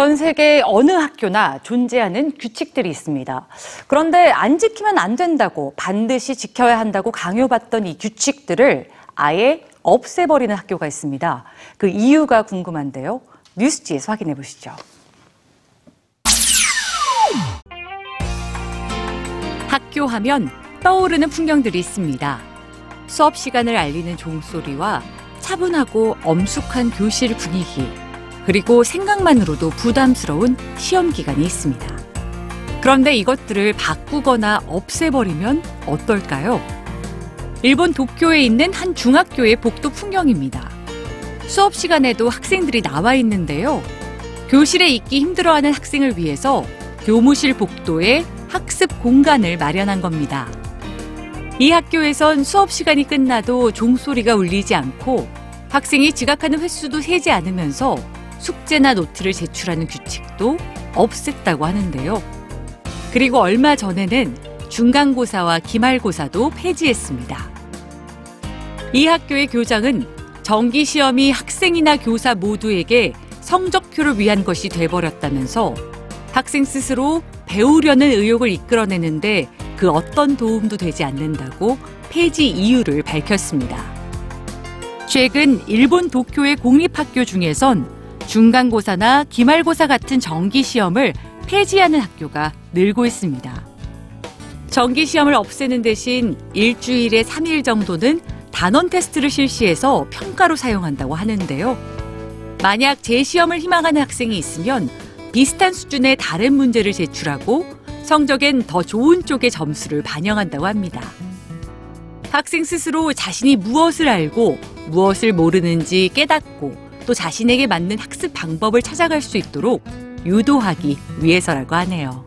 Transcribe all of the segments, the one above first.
전 세계 어느 학교나 존재하는 규칙들이 있습니다. 그런데 안 지키면 안 된다고 반드시 지켜야 한다고 강요받던 이 규칙들을 아예 없애버리는 학교가 있습니다. 그 이유가 궁금한데요. 뉴스지에서 확인해 보시죠. 학교 하면 떠오르는 풍경들이 있습니다. 수업 시간을 알리는 종소리와 차분하고 엄숙한 교실 분위기, 그리고 생각만으로도 부담스러운 시험 기간이 있습니다. 그런데 이것들을 바꾸거나 없애버리면 어떨까요? 일본 도쿄에 있는 한 중학교의 복도 풍경입니다. 수업 시간에도 학생들이 나와 있는데요. 교실에 있기 힘들어하는 학생을 위해서 교무실 복도에 학습 공간을 마련한 겁니다. 이 학교에선 수업 시간이 끝나도 종소리가 울리지 않고 학생이 지각하는 횟수도 세지 않으면서 숙제나 노트를 제출하는 규칙도 없앴다고 하는데요. 그리고 얼마 전에는 중간고사와 기말고사도 폐지했습니다. 이 학교의 교장은 정기 시험이 학생이나 교사 모두에게 성적표를 위한 것이 돼버렸다면서 학생 스스로 배우려는 의욕을 이끌어내는데 그 어떤 도움도 되지 않는다고 폐지 이유를 밝혔습니다. 최근 일본 도쿄의 공립학교 중에선 중간고사나 기말고사 같은 정기시험을 폐지하는 학교가 늘고 있습니다. 정기시험을 없애는 대신 일주일에 3일 정도는 단원 테스트를 실시해서 평가로 사용한다고 하는데요. 만약 재시험을 희망하는 학생이 있으면 비슷한 수준의 다른 문제를 제출하고 성적엔 더 좋은 쪽의 점수를 반영한다고 합니다. 학생 스스로 자신이 무엇을 알고 무엇을 모르는지 깨닫고 또 자신에게 맞는 학습 방법을 찾아갈 수 있도록 유도하기 위해서라고 하네요.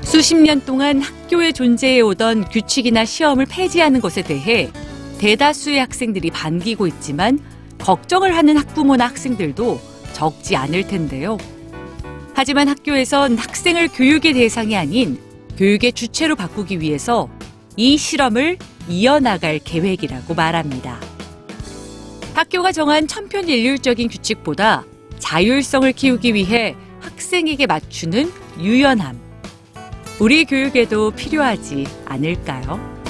수십 년 동안 학교에 존재해 오던 규칙이나 시험을 폐지하는 것에 대해 대다수의 학생들이 반기고 있지만 걱정을 하는 학부모나 학생들도 적지 않을 텐데요. 하지만 학교에선 학생을 교육의 대상이 아닌 교육의 주체로 바꾸기 위해서 이 실험을 이어나갈 계획이라고 말합니다. 학교가 정한 천편일률적인 규칙보다 자율성을 키우기 위해 학생에게 맞추는 유연함. 우리 교육에도 필요하지 않을까요?